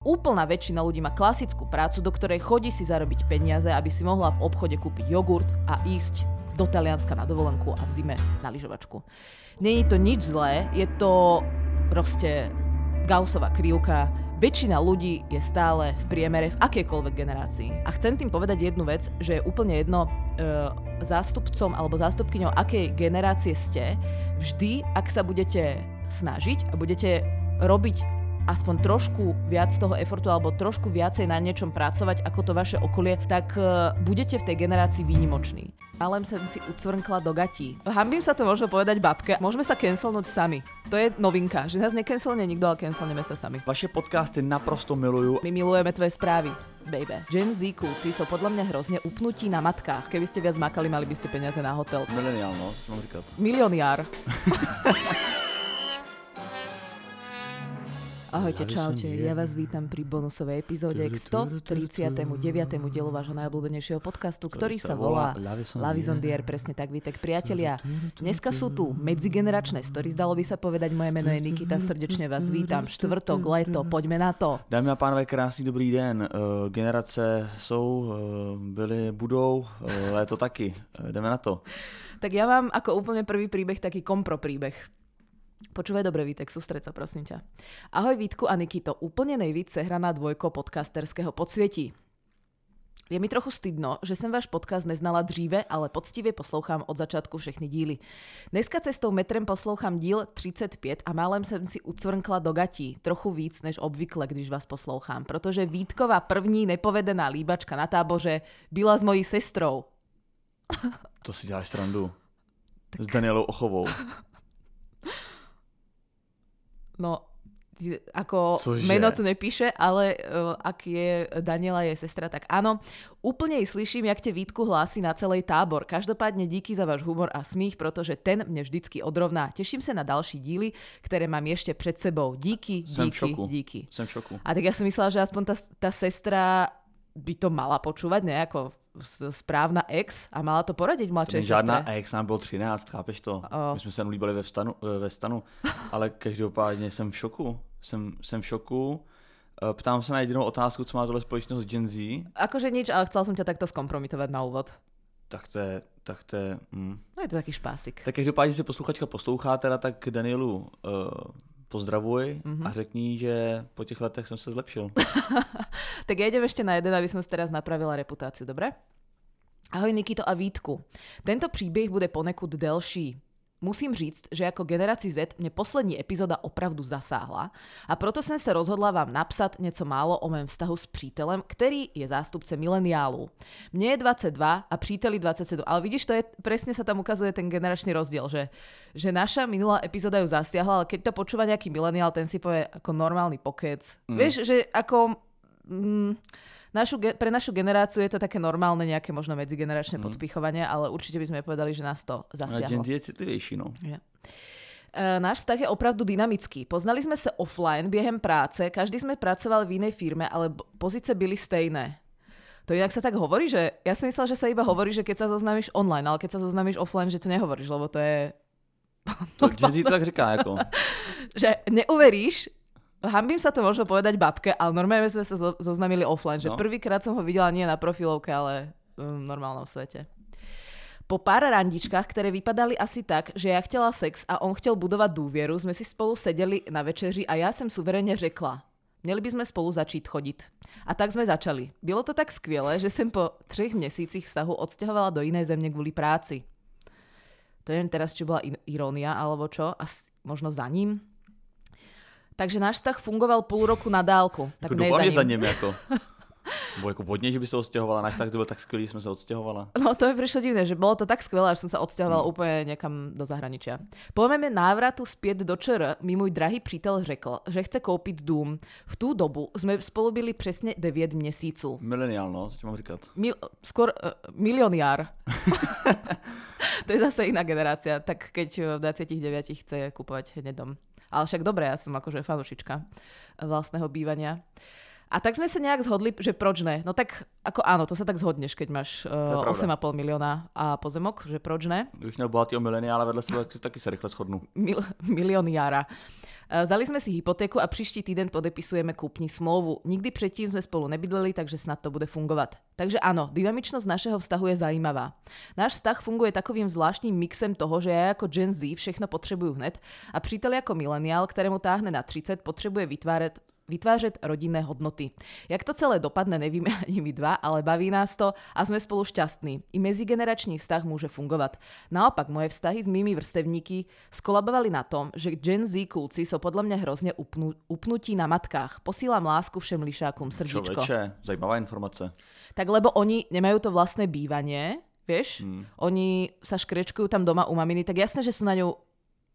Úplná väčšina ľudí má klasickú prácu, do ktorej chodí si zarobiť peniaze, aby si mohla v obchode kúpiť jogurt a ísť do Talianska na dovolenku a v zime na lyžovačku. Není to nič zlé, je to proste Gaussová krivka. Väčšina ľudí je stále v priemere v akejkoľvek generácii. A chcem tým povedať jednu vec, že je úplne jedno e, zástupcom alebo zástupkyňou akej generácie ste, vždy, ak sa budete snažiť a budete robiť aspoň trošku viac toho efortu alebo trošku viacej na niečom pracovať ako to vaše okolie, tak uh, budete v tej generácii výnimoční. Malem som si ucvrnkla do gatí. Hambím sa to možno povedať babke. Môžeme sa cancelnúť sami. To je novinka, že nás necancelne nikto, ale cancelneme sa sami. Vaše podcasty naprosto milujú. My milujeme tvoje správy. Baby. Gen Z kúci sú podľa mňa hrozne upnutí na matkách. Keby ste viac makali, mali by ste peniaze na hotel. Mileniál, no, čo mám říkať. Milioniár. Ahojte, čaute, ja vás vítam pri bonusovej epizóde k 139. dielu vášho najobľúbenejšieho podcastu, ktorý sa volá Lavison Dier, presne tak, vítek priatelia. Dneska sú tu medzigeneračné story, zdalo by sa povedať, moje meno je Nikita, srdečne vás vítam, štvrtok, leto, poďme na to. Dámy a pánové, krásný dobrý den. Eh, generace jsou, eh, byly, budou, eh, léto taky. Jdeme na to. Tak ja mám ako úplne prvý príbeh taký kompro príbeh. Počúvaj dobre, Vítek, sústreď sa, prosím ťa. Ahoj Vítku a Nikito, úplne nejvíc sehraná dvojko podcasterského podsvietí. Je mi trochu stydno, že jsem váš podcast neznala dříve, ale poctivě poslouchám od začátku všechny díly. Dneska cestou metrem poslouchám díl 35 a málem jsem si ucvrnkla do gatí, trochu víc než obvykle, když vás poslouchám, protože Vítková první nepovedená líbačka na táboře byla s mojí sestrou. To si děláš srandu. Tak... S Danielou Ochovou. No, ako Cože? meno tu nepíše, ale uh, ak je Daniela je sestra, tak áno. Úplne jej slyším, jak te Vítku hlási na celej tábor. Každopádne díky za váš humor a smích, protože ten mne vždycky odrovná. Teším sa na další díly, ktoré mám ešte pred sebou. Díky, Sem díky, v šoku. díky. Som v šoku. A tak ja som myslela, že aspoň tá, tá sestra by to mala počúvať, ne? Správna ex a mala to poradiť mladšej sestre. Žádná ex, nám bylo 13, chápeš to? Oh. My jsme se líbili ve, vstanu, ve stanu, ale každopádně jsem v šoku. Jsem, jsem v šoku. E, ptám se na jedinou otázku, co má tohle společného s Gen Z. Akože nič, ale chcel som ťa takto skompromitovať na úvod. Tak to je, tak to je... Mm. No je to taký špásik. Tak každopádně si posluchačka poslouchá, teda tak Danielu uh, pozdravuj mm-hmm. a řekni, že po těch letech jsem se zlepšil. tak ja idem ešte na jeden, aby som si teraz napravila reputáciu, dobre? Ahoj Nikito a Vítku. Tento příběh bude ponekud delší. Musím říct, že jako generaci Z mě poslední epizoda opravdu zasáhla a proto jsem se rozhodla vám napsat něco málo o mém vztahu s přítelem, který je zástupce mileniálu. Mne je 22 a příteli 27, ale vidíš, to je, presne sa tam ukazuje ten generačný rozdiel, že, že naša minulá epizóda ju zasiahla, ale keď to počúva nejaký mileniál, ten si povie ako normálny pokec. Mm. Vieš, že ako... Mm, našu, pre našu generáciu je to také normálne nejaké možno medzigeneračné mm. podpichovanie, ale určite by sme povedali, že nás to zasiahlo. A je citlivejší, no. Yeah. Náš vztah je opravdu dynamický. Poznali sme sa offline během práce, každý sme pracovali v inej firme, ale pozice byly stejné. To inak sa tak hovorí, že ja som myslela, že sa iba hovorí, že keď sa zoznámiš online, ale keď sa zoznámiš offline, že to nehovoríš, lebo to je... To, to tak říká, ako. že neuveríš, Hambím sa to možno povedať babke, ale normálne sme sa zo, zoznamili offline, že no. prvýkrát som ho videla nie na profilovke, ale v normálnom svete. Po pár randičkách, ktoré vypadali asi tak, že ja chtela sex a on chtěl budovať dôvieru, sme si spolu sedeli na večeři a ja som suverene řekla, Měli by sme spolu začít chodit. A tak sme začali. Bylo to tak skvělé, že som po třech měsících vztahu odstěhovala do inej země kvôli práci. To neviem teraz, či bola irónia alebo čo, a možno za ním. Takže náš vztah fungoval půl roku na dálku. Tak jako ne za ním. jako. Bo jako vodně, že by se odstěhovala, náš tak to byl tak skvělý, že jsme se odstěhovala. No to mi prišlo divné, že bolo to tak skvelé, že som sa odstěhovala hmm. úplně někam do zahraničia. Po mém návratu zpět do ČR mi můj drahý přítel řekl, že chce koupit dům. V tú dobu jsme spolu byli přesně 9 měsíců. Mileniál, no, co mám říkat? Mil, skôr uh, milioniár. to je zase iná generácia. Tak keď v 29 chce kúpovať hneď dom. Ale však dobre, ja som akože fanušička vlastného bývania. A tak sme sa nejak zhodli, že proč ne? No tak ako áno, to sa tak zhodneš, keď máš uh, 8,5 milióna a pozemok, že proč ne? Kdybych měl bohatýho mileniála vedle sebe, tak si taky sa rýchle shodnú. Mil, milioniára. Zali sme si hypotéku a príští týden podepisujeme kúpni smlouvu. Nikdy predtým sme spolu nebydleli, takže snad to bude fungovať. Takže áno, dynamičnosť našeho vztahu je zaujímavá. Náš vztah funguje takovým zvláštním mixem toho, že ja ako Gen Z všechno potřebuju hned a přítel ako mileniál, ktorému táhne na 30, potrebuje vytvárať vytvářet rodinné hodnoty. Jak to celé dopadne, nevíme ani my dva, ale baví nás to a sme spolu šťastní. I medzigeneračný vztah môže fungovať. Naopak, moje vztahy s mými vrstevníky skolabovali na tom, že Gen Z kluci sú podľa mňa hrozne upnú, upnutí na matkách. Posílám lásku všem lišákom, srdíčko. Čo zajímavá informace. Tak lebo oni nemajú to vlastné bývanie, vieš? Hmm. Oni sa škrečkujú tam doma u maminy, tak jasné, že sú na ňu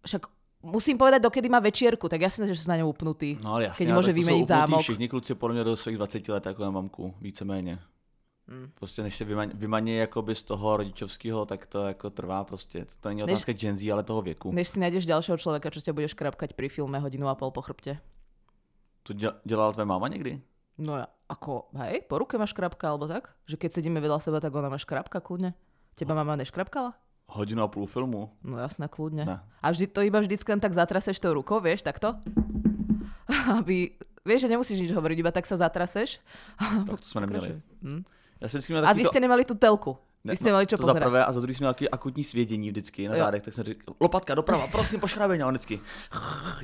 však musím povedať, dokedy má večierku, tak jasné, že sú na ňu upnutí. No ale jasne, keď môže vymeniť zámok. Všichni kluci podľa mňa do svojich 20 let ako na mamku, víceméně. Hmm. Prostě než se vymaní jakoby z toho rodičovského, tak to jako trvá prostě. To není otázka než, Gen Z, ale toho věku. Než si nájdeš ďalšieho človeka, čo ťa budeš krapkať pri filme hodinu a pol po chrbte. To dělala tvoje máma někdy? No ja, ako, hej, po ruke máš krapka, alebo tak? Že keď sedíme vedľa seba, tak ona máš krapka kľudne. Teba no. mama neškrapkala? Hodinu a půl filmu? No jasné, kľudne. Ne. A vždy to iba vždycky len tak zatraseš tou rukou, vieš, takto? Aby, vieš, že nemusíš nič hovoriť, iba tak sa zatraseš. Tak to sme neměli. Hm. Ja a vy ste nemali tú telku. Ne, Vy ste no, mali čo to pozerať. za prvé a za druhý jsme měli akutní svědění vždycky na zádech, tak jsem řekl, lopatka doprava, prosím, poškrabej a on vždycky.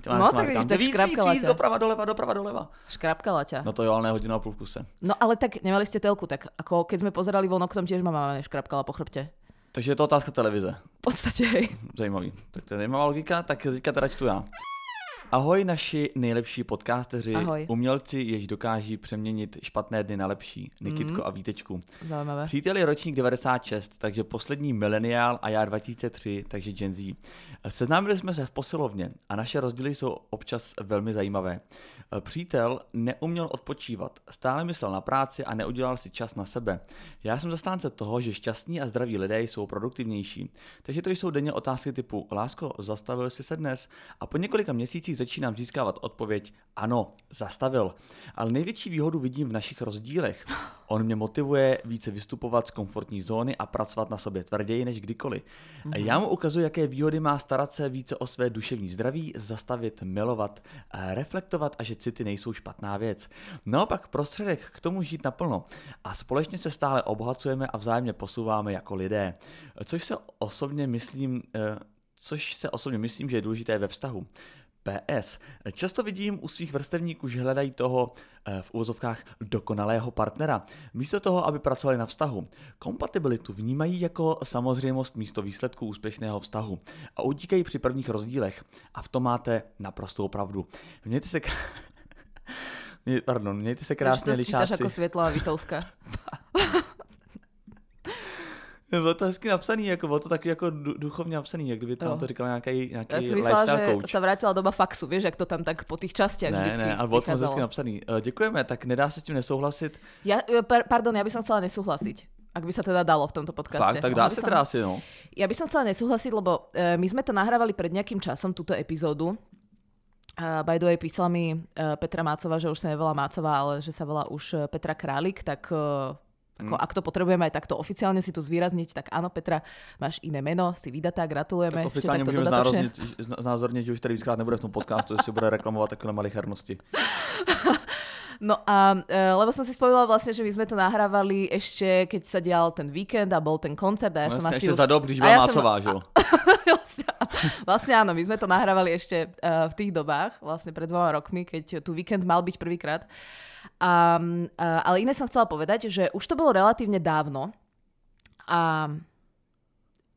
no, tak vidíš, tak víc, víc, víc, doprava, doleva, doprava, doleva. Škrapkala ťa. No to jo, ale ne hodinu a půl kuse. No ale tak nemali ste telku, tak ako keď sme pozerali von oknom, tiež ma mama neškrapkala po chrbte. Takže je to otázka televize. V podstatě, hej. Zajímavý. Tak to je zajímavá logika, tak teďka teda čtu já. Ahoj naši nejlepší podcasteři, Ahoj. umělci, jež dokáží přeměnit špatné dny na lepší, Nikitko mm. a Vítečku. Zajímavé. Přítel je ročník 96, takže poslední mileniál a já 2003, takže Gen Z. Seznámili jsme se v posilovně a naše rozdíly jsou občas velmi zajímavé. Přítel neuměl odpočívat, stále myslel na práci a neudělal si čas na sebe. Já jsem zastánce toho, že šťastní a zdraví lidé jsou produktivnější. Takže to jsou denně otázky typu Lásko, zastavil jsi se dnes? A po několika měsících začínám získávat odpověď ano, zastavil. Ale největší výhodu vidím v našich rozdílech. On mě motivuje více vystupovat z komfortní zóny a pracovat na sobě tvrději než kdykoliv. Mm-hmm. Já mu ukazuji, jaké výhody má starat se více o své duševní zdraví, zastavit, milovat, reflektovat a že city nejsou špatná věc. Naopak prostředek k tomu žít naplno a společně se stále obohacujeme a vzájemně posouváme jako lidé. Což se osobně myslím, eh, což se osobně myslím, že je důležité ve vztahu. PS. Často vidím u svých vrstevníků, že hledají toho eh, v úvozovkách dokonalého partnera, místo toho, aby pracovali na vztahu. Kompatibilitu vnímají jako samozřejmost místo výsledku úspěšného vztahu a utíkají při prvních rozdílech. A v tom máte naprostou pravdu. Mějte se... Pardon, mějte se krásně, lišáci. jako Světlá Vitovská. Bylo to hezky napsaný, jako bylo to taky jako duchovně napsaný, jak kdyby tam to říkal nějaký, nějaký Já si myslela, že coach. se vrátila doba faxu, víš, jak to tam tak po těch častiach ne, vždycky Ne, ale bylo to hezky napsaný. Uh, děkujeme, tak nedá se s tím nesouhlasit. Ja, eh, pardon, ja by som chcela nesúhlasiť ak by sa teda dalo v tomto podcaste. Fakt, tak dá sa teda asi, no. Ja by som chcela nesúhlasiť, lebo uh, my sme to nahrávali pred nejakým časom, túto epizódu. Uh, by the way, písala mi uh, Petra Mácová, že už sa nevolá Mácová, ale že sa volá už Petra Králik, tak uh, ako, mm. Ak to potrebujeme aj takto oficiálne si tu zvýrazniť, tak áno, Petra, máš iné meno, si vydatá, gratulujeme. Tak oficiálne môžeme znázorniť, znázorniť, že už tady víckrát nebude v tom podcastu, že si bude reklamovať takové malichernosti. No a e, lebo som si spojila vlastne, že my sme to nahrávali ešte, keď sa dial ten víkend a bol ten koncert a ja no, som asi ešte už... za dob, když bola ja Mácová, som... že vlastne, vlastne áno, my sme to nahrávali ešte uh, v tých dobách, vlastne pred dvoma rokmi, keď tu víkend mal byť prvýkrát. A, a, ale iné som chcela povedať, že už to bolo relatívne dávno a E,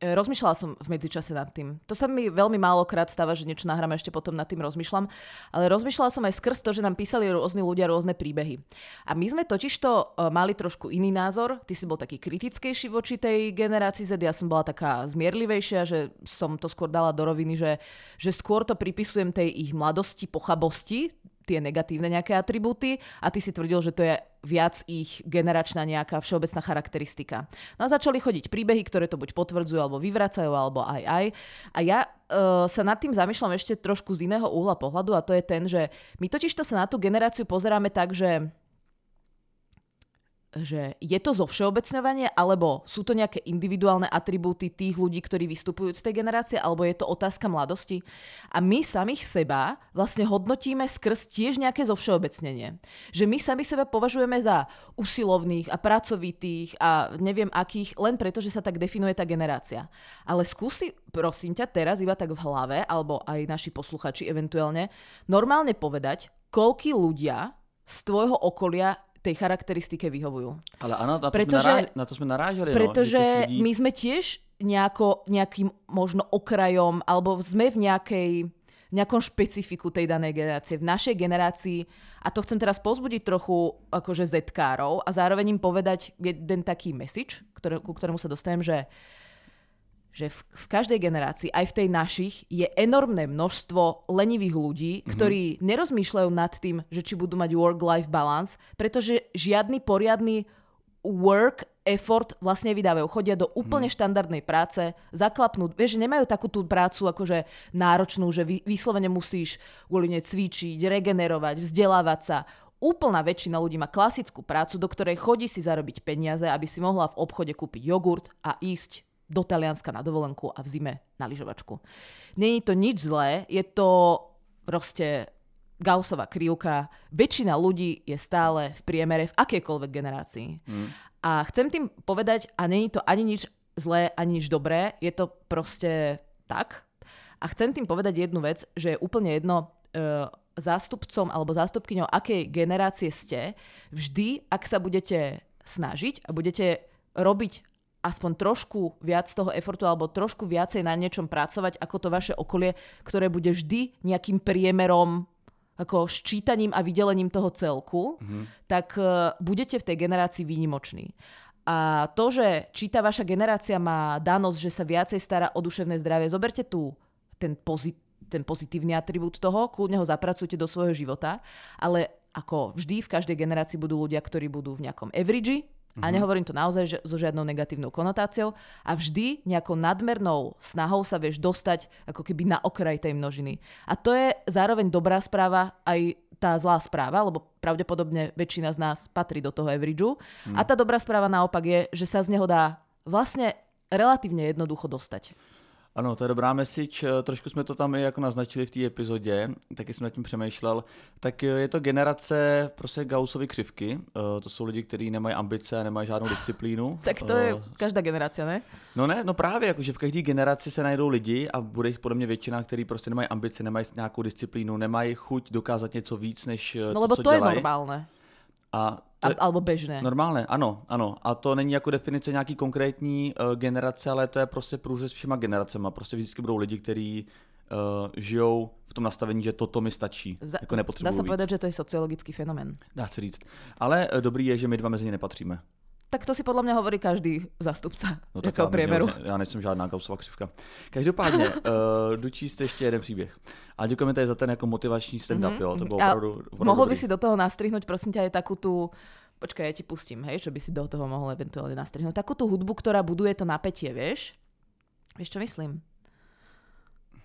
rozmýšľala som v medzičase nad tým. To sa mi veľmi málokrát stáva, že niečo nahráme ešte potom nad tým rozmýšľam, ale rozmýšľala som aj skrz to, že nám písali rôzni ľudia rôzne príbehy. A my sme totižto e, mali trošku iný názor. Ty si bol taký kritickejší voči tej generácii Z, ja som bola taká zmierlivejšia, že som to skôr dala do roviny, že, že skôr to pripisujem tej ich mladosti, pochabosti, tie negatívne nejaké atribúty a ty si tvrdil, že to je viac ich generačná nejaká všeobecná charakteristika. No a začali chodiť príbehy, ktoré to buď potvrdzujú, alebo vyvracajú, alebo aj aj. A ja uh, sa nad tým zamýšľam ešte trošku z iného úhla pohľadu a to je ten, že my totiž to sa na tú generáciu pozeráme tak, že že je to zo všeobecňovanie, alebo sú to nejaké individuálne atribúty tých ľudí, ktorí vystupujú z tej generácie, alebo je to otázka mladosti. A my samých seba vlastne hodnotíme skrz tiež nejaké zo všeobecnenie. Že my sami seba považujeme za usilovných a pracovitých a neviem akých, len preto, že sa tak definuje tá generácia. Ale skúsi, prosím ťa, teraz iba tak v hlave, alebo aj naši posluchači eventuálne, normálne povedať, koľký ľudia z tvojho okolia tej charakteristike vyhovujú. Ale áno, na to, Pretože- sme, naráž- na to sme. Pretože no, že tých ľudí... my sme tiež nejako, nejakým možno okrajom, alebo sme v nejakej nejakom špecifiku tej danej generácie. V našej generácii, a to chcem teraz pozbudiť trochu akože zetkárov a zároveň im povedať jeden taký message, ktoré, ku ktorému sa dostanem, že že v, v každej generácii, aj v tej našich, je enormné množstvo lenivých ľudí, Mhm. ktorí nerozmýšľajú nad tým, že či budú mať work-life balance, pretože žiadny poriadny work effort vlastne vydávajú. Chodia do úplne štandardnej práce, zaklapnú, vieš, že nemajú takú tú prácu akože náročnú, že vy, vyslovene musíš kvôli nej cvičiť, regenerovať, vzdelávať sa. Úplná väčšina ľudí má klasickú prácu, do ktorej chodí si zarobiť peniaze, aby si mohla v obchode kúpiť jogurt a ísť do Talianska na dovolenku a v zime na lyžovačku. Není to nič zlé, je to proste Gaussová krivka. Väčšina ľudí je stále v priemere v akejkoľvek generácii. Mm. A chcem tým povedať, a není to ani nič zlé, ani nič dobré, je to proste tak. A chcem tým povedať jednu vec, že je úplne jedno, e, zástupcom alebo zástupkyňou akej generácie ste, vždy, ak sa budete snažiť a budete robiť aspoň trošku viac toho efortu alebo trošku viacej na niečom pracovať ako to vaše okolie, ktoré bude vždy nejakým priemerom ako ščítaním a vydelením toho celku, mm-hmm. tak uh, budete v tej generácii výnimoční. A to, že či tá vaša generácia má danosť, že sa viacej stará o duševné zdravie, zoberte tu ten, pozit- ten pozitívny atribút toho, kľudne ho zapracujte do svojho života, ale ako vždy v každej generácii budú ľudia, ktorí budú v nejakom average, a nehovorím to naozaj že, so žiadnou negatívnou konotáciou a vždy nejakou nadmernou snahou sa vieš dostať ako keby na okraj tej množiny. A to je zároveň dobrá správa aj tá zlá správa, lebo pravdepodobne väčšina z nás patrí do toho averageu. Hmm. A tá dobrá správa naopak je, že sa z neho dá vlastne relatívne jednoducho dostať. Ano, to je dobrá message. Trošku jsme to tam i jako naznačili v té epizodě, taky jsem nad tím přemýšlel. Tak je to generace prostě Gaussovy křivky. Eh, To jsou lidi, kteří nemají ambice, nemají žádnou disciplínu. Tak to je Eh, každá generácia, ne? No ne, no právě, jakože v každé generaci se najdou lidi a bude jich podle mě většina, který prostě nemají ambice, nemají nějakou disciplínu, nemají chuť dokázat něco víc, než eh, No to, lebo co to je dělají. normálne. A to je, alebo bežné. Normálně, ano, ano. A to není jako definice nějaký konkrétní uh, generace, ale to je prostě průřez všema generacema. Prostě vždycky budou lidi, kteří uh, žijou v tom nastavení, že toto mi stačí. Za- jako Dá víc. povedať, že to je sociologický fenomén. Dá se říct. Ale uh, dobrý je, že my dva mezi ně nepatříme. Tak to si podľa mňa hovorí každý zástupca No tak já, priemeru. myslím, já nejsem žádná Gaussova křivka. Každopádně, uh, jdu číst ještě jeden příběh. A děkujeme tady za ten jako motivační stand-up, mm-hmm. jo, to bylo opravdu, opravdu mohol by dobrý. si do toho nastrihnúť, prosím ťa, aj takú tú... Počkaj, ja ti pustím, hej, čo by si do toho mohol eventuálne nastrihnúť. Takú tú hudbu, ktorá buduje to napätie, vieš? Vieš, čo myslím?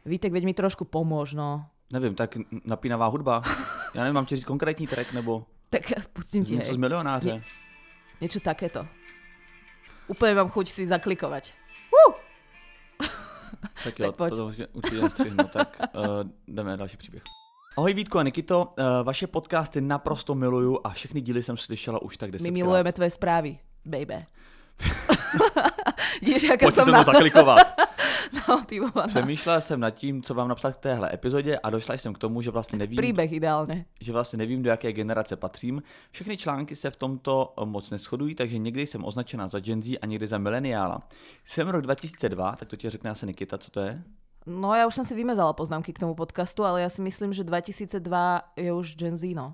Vítek, veď mi trošku pomôž, no. Nevím, tak napínavá hudba. Já nevím, mám ti říct konkrétní track nebo Tak pustím ti, něco z hej. milionáře. Niečo takéto. Úplne mám chuť si zaklikovať. Uh! Tak jo, Tak pojď. to, určitě nestřihnu. tak uh, jdeme na další příběh. Ahoj Vítko a Nikito, uh, vaše podcasty naprosto miluju a všechny díly jsem slyšela už tak My desetkrát. milujeme tvoje správy, baby. Ježiš, aká Pojď se som se na... mnou zaklikovat. No, no. Přemýšlela jsem nad tím, co vám napsat k téhle epizodě a došla jsem k tomu, že vlastně nevím, Príbeh ideálne. že vlastně nevím, do jaké generace patřím. Všechny články se v tomto eh, moc neschodují, takže někdy jsem označena za Gen Z a někdy za mileniála. Jsem rok 2002, tak to ti řekne asi Nikita, co to je? No ja už som si vymazala poznámky k tomu podcastu, ale ja si myslím, že 2002 je už Gen Z, no.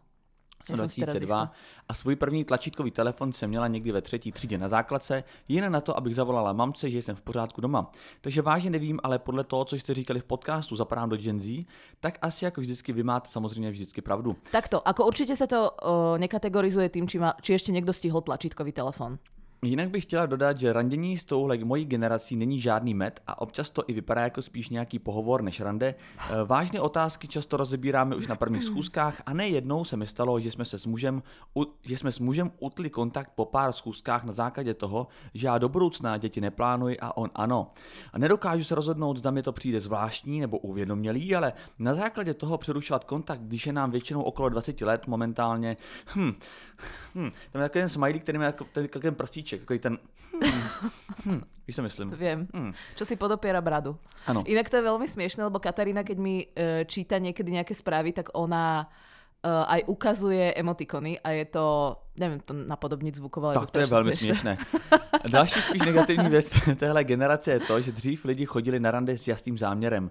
2002 istá. a svůj první tlačítkový telefon jsem měla někdy ve třetí třídě na základce, jen na to, abych zavolala mamce, že jsem v pořádku doma. Takže vážně nevím, ale podle toho, co jste říkali v podcastu, zapadám do Gen Z, tak asi jako vždycky vy máte samozřejmě vždycky pravdu. Takto, ako určite sa to uh, nekategorizuje tým, či, ma, či ešte niekto stihol tlačítkový telefón. Jinak bych chtěla dodat, že randění s touhle mojí generací není žádný met a občas to i vypadá jako spíš nějaký pohovor než rande. Eh, vážné otázky často rozebíráme už na prvních schůzkách a ne jednou se mi stalo, že jsme se s mužem, že jsme s mužem utli kontakt po pár schůzkách na základě toho, že já do budoucna děti neplánuji a on ano. A nedokážu se rozhodnout, zda mi to přijde zvláštní nebo uvědomělý, ale na základě toho přerušovat kontakt, když je nám většinou okolo 20 let momentálně, hm, hm, tam je takový ten smiley, který má jako, ten, ten prstíček, takový ten, hm, hm, víš, co myslím? Viem, hm. čo si podopiera bradu. Ano. Inak to je veľmi smiešne, lebo Katarína, keď mi uh, číta niekedy nejaké správy, tak ona uh, aj ukazuje emotikony a je to, neviem to napodobniť zvukovo, tak to je velmi směšné. Další spíš negativní věc téhle generace je to, že dřív lidi chodili na rande s jasným záměrem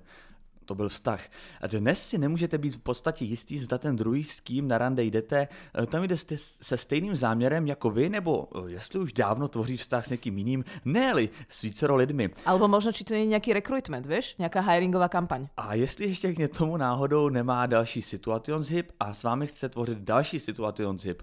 to byl vztah. A dnes si nemůžete být v podstatě jistý, zda ten druhý, s kým na rande jdete, eh, tam jde se stejným záměrem jako vy, nebo eh, jestli už dávno tvoří vztah s někým jiným, ne s vícero lidmi. Alebo možno, či to je nějaký recruitment, víš? Nějaká hiringová kampaň. A jestli ještě k tomu náhodou nemá další situationship a s vámi chce tvořit další situationship,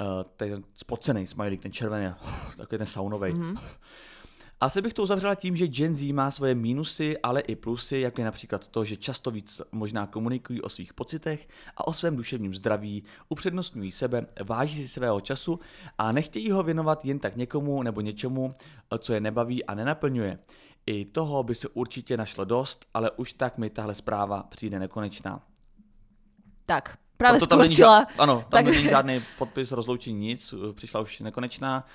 uh, ten spocený smiley, ten červený, takový ten saunový. Mm-hmm asi bych to uzavřela tím, že Gen Z má svoje mínusy, ale i plusy, jako je například to, že často víc možná komunikují o svých pocitech a o svém duševním zdraví, upřednostňují sebe, váží si svého času a nechtějí ho věnovat jen tak někomu nebo něčemu, co je nebaví a nenaplňuje. I toho by se určitě našlo dost, ale už tak mi tahle zpráva přijde nekonečná. Tak, právě tam není, ano, tam tak... není žádný podpis rozloučení nic, přišla už nekonečná.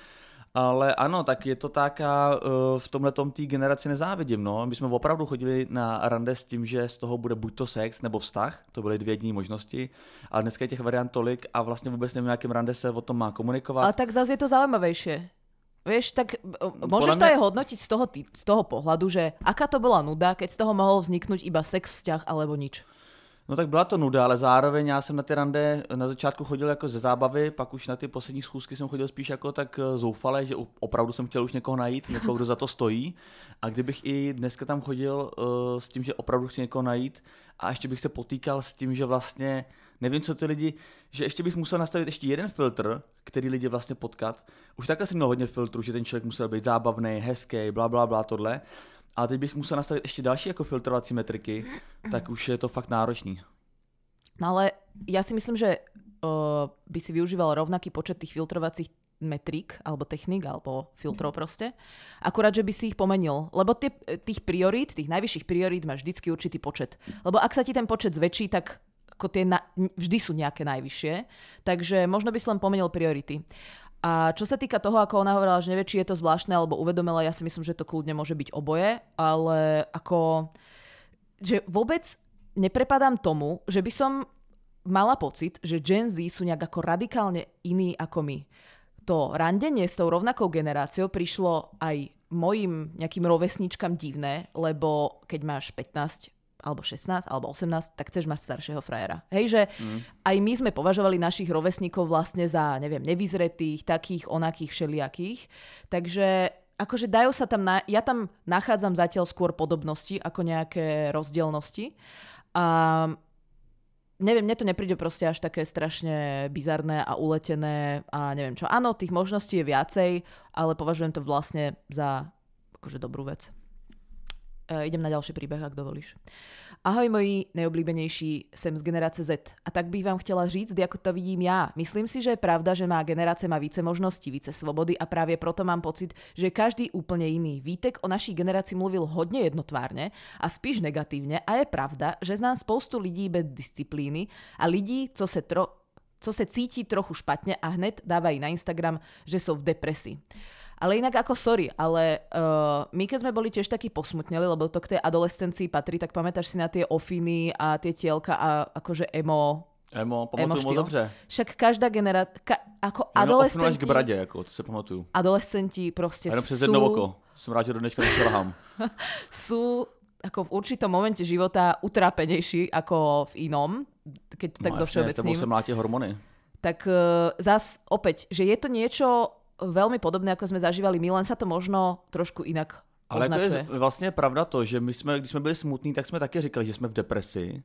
Ale ano, tak je to tak a uh, v tomhle tom té generaci nezávidím. No. My jsme opravdu chodili na rande s tím, že z toho bude buď to sex nebo vztah, to byly dvě jediné možnosti, ale dneska je těch variant tolik a vlastně vůbec nevím, jakém rande se o tom má komunikovat. Ale tak zase je to zaujímavejšie. Vieš, tak môžeš to aj hodnotiť z toho, z toho pohľadu, že aká to bola nuda, keď z toho mohol vzniknúť iba sex, vzťah alebo nič. No tak byla to nuda, ale zároveň já jsem na ty rande na začátku chodil jako ze zábavy, pak už na ty poslední schůzky jsem chodil spíš jako tak eh, zoufale, že opravdu jsem chtěl už někoho najít, někoho, kdo za to stojí. A kdybych i dneska tam chodil uh, s tím, že opravdu chci někoho najít a ještě bych se potýkal s tím, že vlastně nevím, co ty lidi, že ještě bych musel nastavit ještě jeden filtr, který lidi vlastně potkat. Už takhle jsem měl hodně filtrů, že ten člověk musel být zábavný, hezký, bla, bla, bla, tohle. A teď bych musel nastavit ještě další jako filtrovací metriky, tak už je to fakt náročný. No ale ja si myslím, že uh, by si využíval rovnaký počet tých filtrovacích metrik alebo technik alebo filtrov proste. Akurát, že by si ich pomenil. Lebo tie, tých priorít, tých najvyšších priorít máš vždycky určitý počet. Lebo ak sa ti ten počet zväčší, tak ako tie na, vždy sú nejaké najvyššie. Takže možno by si len pomenil priority. A čo sa týka toho, ako ona hovorila, že nevie, či je to zvláštne alebo uvedomila, ja si myslím, že to kľudne môže byť oboje, ale ako, že vôbec neprepadám tomu, že by som mala pocit, že Gen Z sú nejak ako radikálne iní ako my. To randenie s tou rovnakou generáciou prišlo aj mojim nejakým rovesničkám divné, lebo keď máš 15, alebo 16, alebo 18, tak chceš mať staršieho frajera. Hej, že mm. aj my sme považovali našich rovesníkov vlastne za, neviem, nevyzretých, takých, onakých, všelijakých. Takže akože dajú sa tam, na, ja tam nachádzam zatiaľ skôr podobnosti ako nejaké rozdielnosti. A neviem, mne to nepríde proste až také strašne bizarné a uletené a neviem čo. Áno, tých možností je viacej, ale považujem to vlastne za akože dobrú vec. Uh, idem na ďalší príbeh, ak dovolíš. Ahoj moji nejoblíbenejší, jsem z generace Z. A tak bych vám chtěla říct, jako to vidím já. Myslím si, že je pravda, že má generace má více možností, více svobody a právě proto mám pocit, že každý úplně jiný. Vítek o naší generaci mluvil hodně jednotvárně a spíš negativně a je pravda, že znám spoustu lidí bez disciplíny a lidí, co se tro co se cítí trochu špatně a hned dávají na Instagram, že jsou v depresi. Ale inak ako sorry, ale uh, my keď sme boli tiež takí posmutneli, lebo to k tej adolescencii patrí, tak pamätáš si na tie ofiny a tie tielka a akože emo Emo, pamatuju moc dobře. Však každá generácia, ka, ako Jenom adolescenti... až k bradě, jako, to se pamatuju. Adolescenti prostě Jenom přes jedno oko. Jsem rád, že do dneška neselhám. sú ako v určitom momente života utrápenejší ako v inom, keď to no, tak zo všeobecným. sa mlátia hormony. Tak uh, zas opäť, že je to niečo veľmi podobné, ako sme zažívali my, len sa to možno trošku inak ale jako je vlastně pravda to, že my jsme, když jsme byli smutní, tak jsme taky říkali, že jsme v depresi.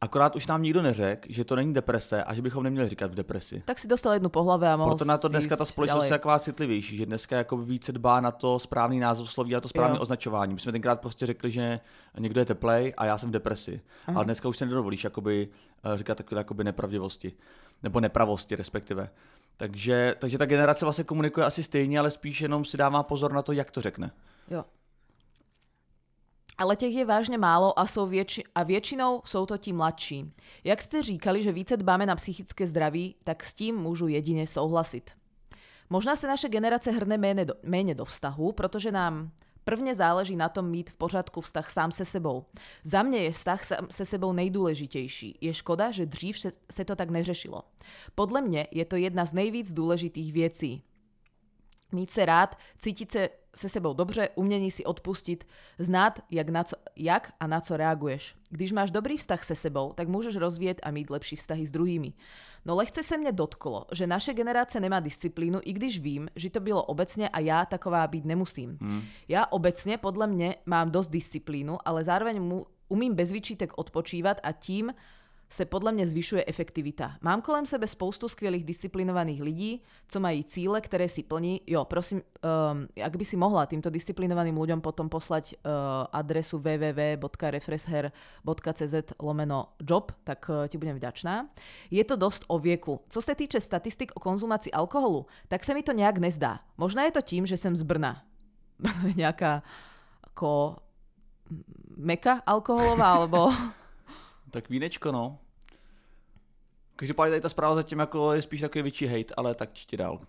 Akorát už nám nikdo neřekl, že to není deprese a že bychom neměli říkat v depresi. Tak si dostal jednu po hlave a mohl Proto na to dneska ta společnost ďalej. je taková citlivější, že dneska jako více dbá na to správný název sloví a to správné Jo. označování. My jsme tenkrát prostě řekli, že někdo je teplej a já jsem v depresi. Aha. Ale dneska už se nedovolíš jakoby, eh, říkat takové jakoby nepravdivosti. Nebo nepravosti respektive. Takže, takže ta generace vlastně komunikuje asi stejně, ale spíš jenom si dává pozor na to, jak to řekne. Jo. Ale těch je vážně málo a, jsou větši- a většinou jsou to ti mladší. Jak jste říkali, že více dbáme na psychické zdraví, tak s tím můžu jedině souhlasit. Možná se naše generace hrne méně do, méně do vztahu, protože nám prvně záleží na tom mít v pořádku vztah sám se sebou. Za mě je vztah sám se sebou nejdůležitější. Je škoda, že dřív se to tak neřešilo. Podle mě je to jedna z nejvíc důležitých věcí. Mít se rád, cítit se se sebou dobře, umění si odpustit, znát, jak, na co, jak a na co reaguješ. Když máš dobrý vztah se sebou, tak můžeš rozvíjet a mít lepší vztahy s druhými. No lehce se mě dotklo, že naše generace nemá disciplínu, i když vím, že to bylo obecně a já taková být nemusím. Hmm. Já obecně podle mě mám dost disciplínu, ale zároveň mu, umím bez výčitek odpočívat a tím se podle mě zvyšuje efektivita. Mám kolem sebe spoustu skvělých disciplinovaných lidí, co mají cíle, které si plní. Jo, prosím, um, ak by si mohla týmto disciplinovaným ľuďom potom poslať uh, adresu www.refresher.cz lomeno job, tak uh, ti budem vďačná. Je to dosť o vieku. Co se týče statistik o konzumácii alkoholu, tak sa mi to nejak nezdá. Možná je to tím, že jsem z Brna. Nejaká ako meka alkoholová, alebo... Tak vínečko, no. Každopádně tady ta zpráva zatím jako je spíš takový větší hate, ale tak čti dál.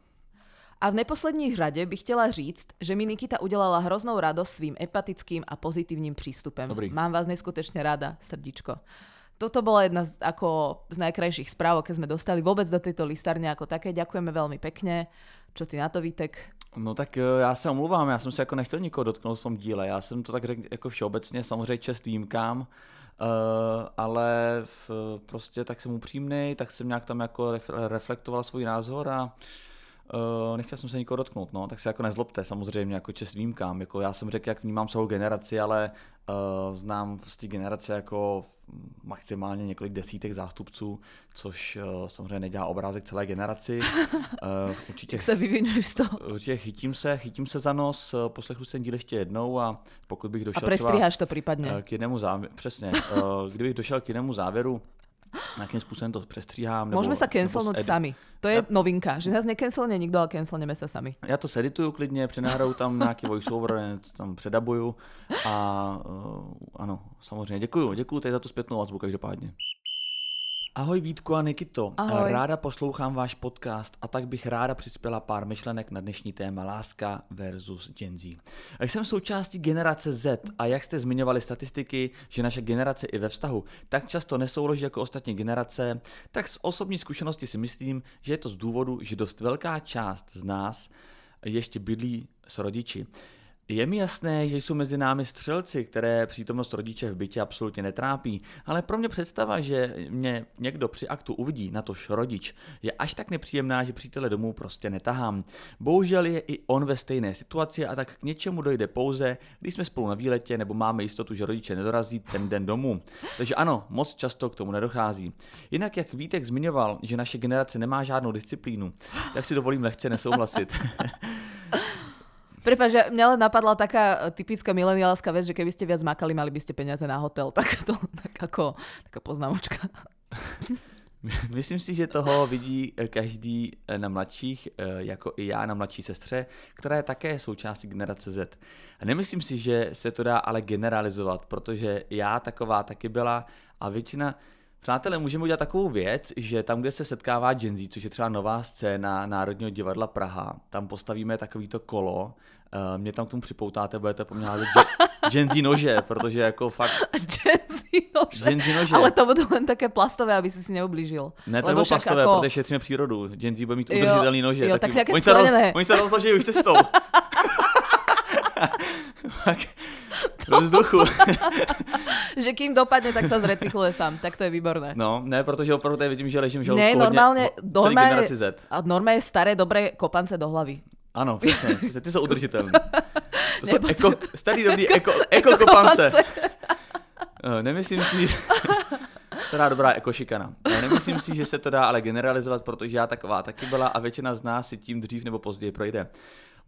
A v neposlední řadě bych chtěla říct, že mi Nikita udělala hroznou radost svým empatickým a pozitívnym prístupem. Dobrý. Mám vás neskutečne rada, srdíčko. Toto bola jedna z, ako, z najkrajších správ, keď sme dostali vôbec do tejto listárne ako také. Ďakujeme veľmi pekne. Čo ty na to, Vítek? No tak eh, já se omluvám, já jsem se jako nechtěl nikoho dotknout v tom díle, já jsem to tak řekl jako všeobecně, samozřejmě čest výjimkám, ale v, prostě tak jsem upřímný, tak jsem nějak tam jako ref, reflektoval svůj názor a uh, nechtěl jsem se nikoho dotknout, no, tak se jako nezlobte, samozřejmě, jako čest výjimkám, jako já jsem řekl, jak vnímám celou generaci, ale uh, znám z té generace jako maximálně několik desítek zástupců, což uh, samozřejmě nedělá obrázek celé generaci. Uh, určitě Jak sa vyvinuješ z toho? Určitě chytím se, chytím se za nos, eh, poslechu jsem díl ještě jednou a pokud bych A došel třeba prestriháš to eh, prípadne. k jednému závěru, přesně, eh, kdybych došel k jednému závěru, nějakým způsobem to přestříhám. Nebo, Môžeme sa cancelnúť sami. To je novinka, že nás necancelne nikto, ale cancelneme sa sami. Já to sedituju klidně, přenahraju tam nějaký voiceover, tam předabuju a uh, ano, samozřejmě děkuju, děkuju tady za tu zpětnou vazbu každopádně. Ahoj Vítku a Nikito, Ahoj. ráda poslouchám váš podcast a tak bych ráda přispěla pár myšlenek na dnešní téma láska versus Gen Z. Jsem součástí generace Z a jak jste zmiňovali statistiky, že naše generace i ve vztahu tak často nesouloží jako ostatní generace, tak z osobní zkušenosti si myslím, že je to z důvodu, že dost velká část z nás ještě bydlí s rodiči. Je mi jasné, že jsou mezi námi střelci, které přítomnost rodiče v bytě absolutně netrápí, ale pro mě představa, že mě někdo při aktu uvidí, natož rodič, je až tak nepříjemná, že přítele domů prostě netahám. Bohužel je i on ve stejné situaci a tak k něčemu dojde pouze, když jsme spolu na výletě nebo máme jistotu, že rodiče nedorazí ten den domů. Takže ano, moc často k tomu nedochází. Jinak, jak Vítek zmiňoval, že naše generace nemá žádnou disciplínu, tak si dovolím lehce nesouhlasit. Prepač, že mňa len napadla taká e, typická mileniálska vec, že keby ste viac makali, mali by ste peniaze na hotel. Tak to tak ako taká poznámočka. Myslím si, že toho vidí eh, každý eh, na mladších, jako i já na mladší sestře, která je také součástí generace Z. A nemyslím si, že se to dá ale generalizovat, protože já taková taky byla a většina Přátelé, můžeme udělat takovou věc, že tam, kde se setkává Gen Z, což je třeba nová scéna Národního divadla Praha, tam postavíme takovýto kolo, uh, mě tam k tomu připoutáte, budete po mně házet Gen- Gen Z nože, protože jako fakt Jazzy nože. Gen Z nože. Ale to budú len také plastové, aby si si neublížil. Ne, to však plastové, ako- protože šetříme přírodu. Gen Z bude mít Jo, udržitelný nože. jo, tak nějaké oni, se roz, oni se rozloží už cestou. do vzduchu. Že kým dopadne, tak sa zrecykluje sám. Tak to je výborné. No, ne, protože opravdu tady vidím, že ležím žaludku Ne, normálne, ho- celý normálne, Z. a normálne staré, dobré kopance do hlavy. Ano, přesně, přesně, ty jsou udržitelné. To jsou eko, starý dobrý eko, eko kopance. Eh, Nemyslím si, Stará dobrá ekošikana. Já nemyslím si, že se to dá ale generalizovat, protože já taková taky byla a většina z nás si tím dřív nebo později projde.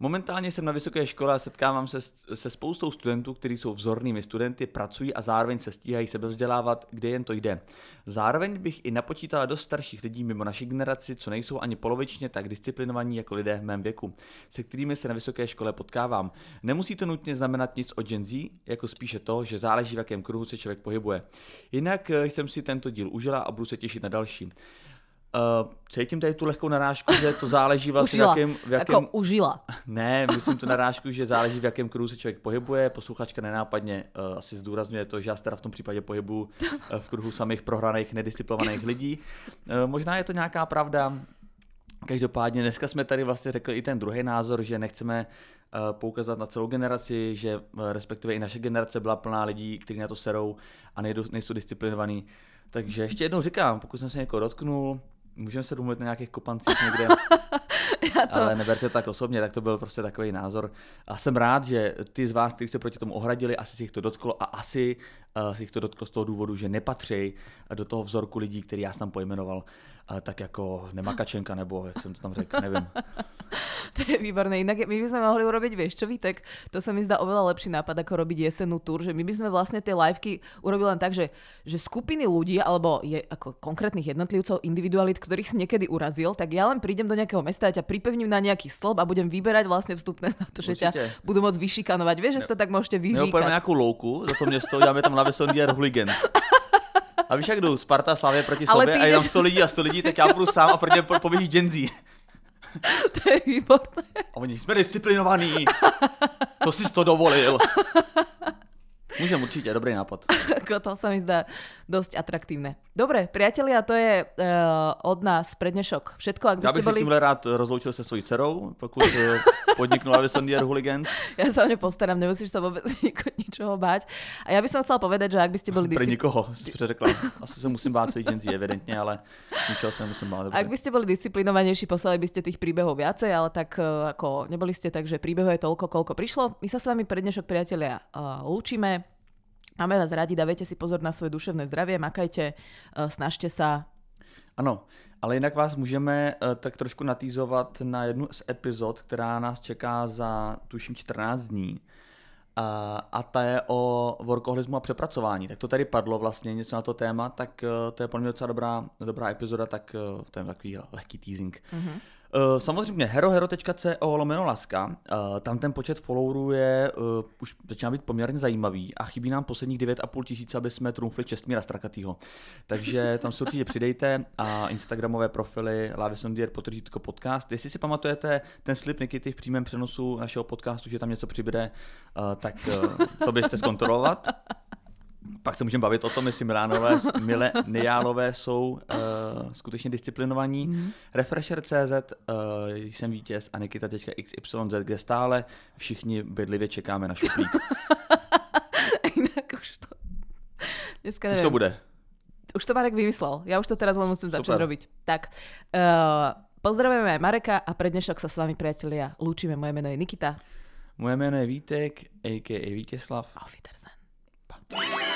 Momentálně jsem na vysoké škole a setkávám se se spoustou studentů, kteří jsou vzornými studenty, pracují a zároveň se stíhají sebevzdělávat, kde jen to jde. Zároveň bych i napočítala dost starších lidí mimo naší generaci, co nejsou ani polovičně tak disciplinovaní jako lidé v mém věku, se kterými se na vysoké škole potkávám. Nemusí to nutně znamenat nic o Gen Z, jako spíše to, že záleží v jakém kruhu se člověk pohybuje. Jinak eh, jsem si tento díl užila a budu se těšit na další. Uh, cítím tady tu lehkou narážku, že to záleží vlastně užila. v jakém... V jakém... Jako užila. Ne, myslím tu narážku, že záleží v jakém kruhu se člověk pohybuje. Posluchačka nenápadně uh, asi zdůrazňuje to, že já se teda v tom případě pohybuju uh, v kruhu samých prohraných, nedisciplinovaných lidí. Uh, možná je to nějaká pravda. Každopádně dneska jsme tady vlastně řekli i ten druhý názor, že nechceme poukazat na celou generaci, že respektive i naše generace byla plná lidí, kteří na to serou a nejdu, nejsou disciplinovaní. Takže ještě jednou říkám, pokud jsem se někoho dotknul, můžeme se domluvit na nějakých kopancích někde, Já to... ale neberte to tak osobně, tak to byl prostě takový názor. A jsem rád, že ty z vás, kteří se proti tomu ohradili, asi si jich to dotklo a asi uh, si jich to dotklo z toho důvodu, že nepatří do toho vzorku lidí, který já jsem tam pojmenoval, tak jako Nemakačenka, nebo jak jsem to tam řekl, nevím. To je výborné. Inak my by sme mohli urobiť, vieš čo, Vítek? To sa mi zdá oveľa lepší nápad, ako robiť jesennú túr, že my by sme vlastne tie liveky urobili len tak, že, že skupiny ľudí, alebo je, ako konkrétnych jednotlivcov, individualit, ktorých si niekedy urazil, tak ja len prídem do nejakého mesta a ťa pripevním na nejaký stĺp a budem vyberať vlastne vstupné na to, že ťa Určite. budú môcť vyšikanovať. Vieš, že sa tak môžete vyžíkať. nějakou louku, za to město, dáme tam Lavesondier Hooligans. A víš, jak jdou Sparta Slavě proti Ale sobě ty a je tam jdeš- 100 lidí a 100 lidí, tak já budu sám a proti po- poběží Gen Z. To je výborné. A oni, jsme disciplinovaní. Co jsi to dovolil? Můžem určitě, dobrý nápad. To sa mi zdá dosť atraktívne. Dobre, priatelia, to je uh, od nás pre dnešok všetko. Ak by Já ste boli... tímhle rád rozloučil se svojí dcerou, pokud eh, podniknu Lavesondier Hooligans. Ja sa o ne postaram, nemusíš sa vôbec niko, ničoho báť. A ja by som chcela povedať, že ak by ste boli Pre disci... nikoho, jsi přeřekla. Asi se musím bát celý Gen Z, evidentně, ale ničeho se nemusím bát. Dobře. Ak by ste boli disciplinovanejší, poslali by ste tých príbehov viacej, ale tak uh, ako neboli ste, takže príbehov je toľko, koľko prišlo. My sa s vami pre dnešok, priatelia, uh, lúčime. Máme vás radi, dávajte si pozor na svoje duševné zdravie, makajte, uh, snažte sa. Ano, ale jinak vás můžeme eh, tak trošku natýzovat na jednu z epizod, která nás čeká za tuším 14 dní. A, a ta je o workoholismu a přepracování. Tak to tady padlo vlastně něco na to téma, tak to je pro mě docela dobrá, dobrá epizoda, tak to je takový lehký teasing. Mm-hmm. Samozřejmě herohero.co lomeno laska, Eh, tam ten počet followerů je, uh, už začíná být poměrně zajímavý a chybí nám posledních 9,5 tisíce, aby jsme trumfli Čestmíra Strakatýho. Takže tam se určitě přidejte a Instagramové profily Lavisondier potržítko podcast. Jestli si pamatujete ten slib Nikity v přímém přenosu našeho podcastu, že tam něco přibude, tak to běžte zkontrolovat. Pak se můžeme bavit o tom, jestli Milánové, mileniálové jsou uh, skutečně disciplinovaní. Mm. Refresher.cz, uh, jsem vítěz a Nikita.xyz, kde stále všichni bedlivě čekáme na šuplík. Inak už to... Dneska Už neviem. to bude. Už to Marek vymyslel. Ja už to teraz len musím začať Super. robiť. Tak, uh, pozdravujeme Mareka a pre dnešok sa s vami, priatelia, lúčime. Moje meno je Nikita. Moje jméno je Vítek, a.k.a. Vítězslav. Auf Wiedersehen.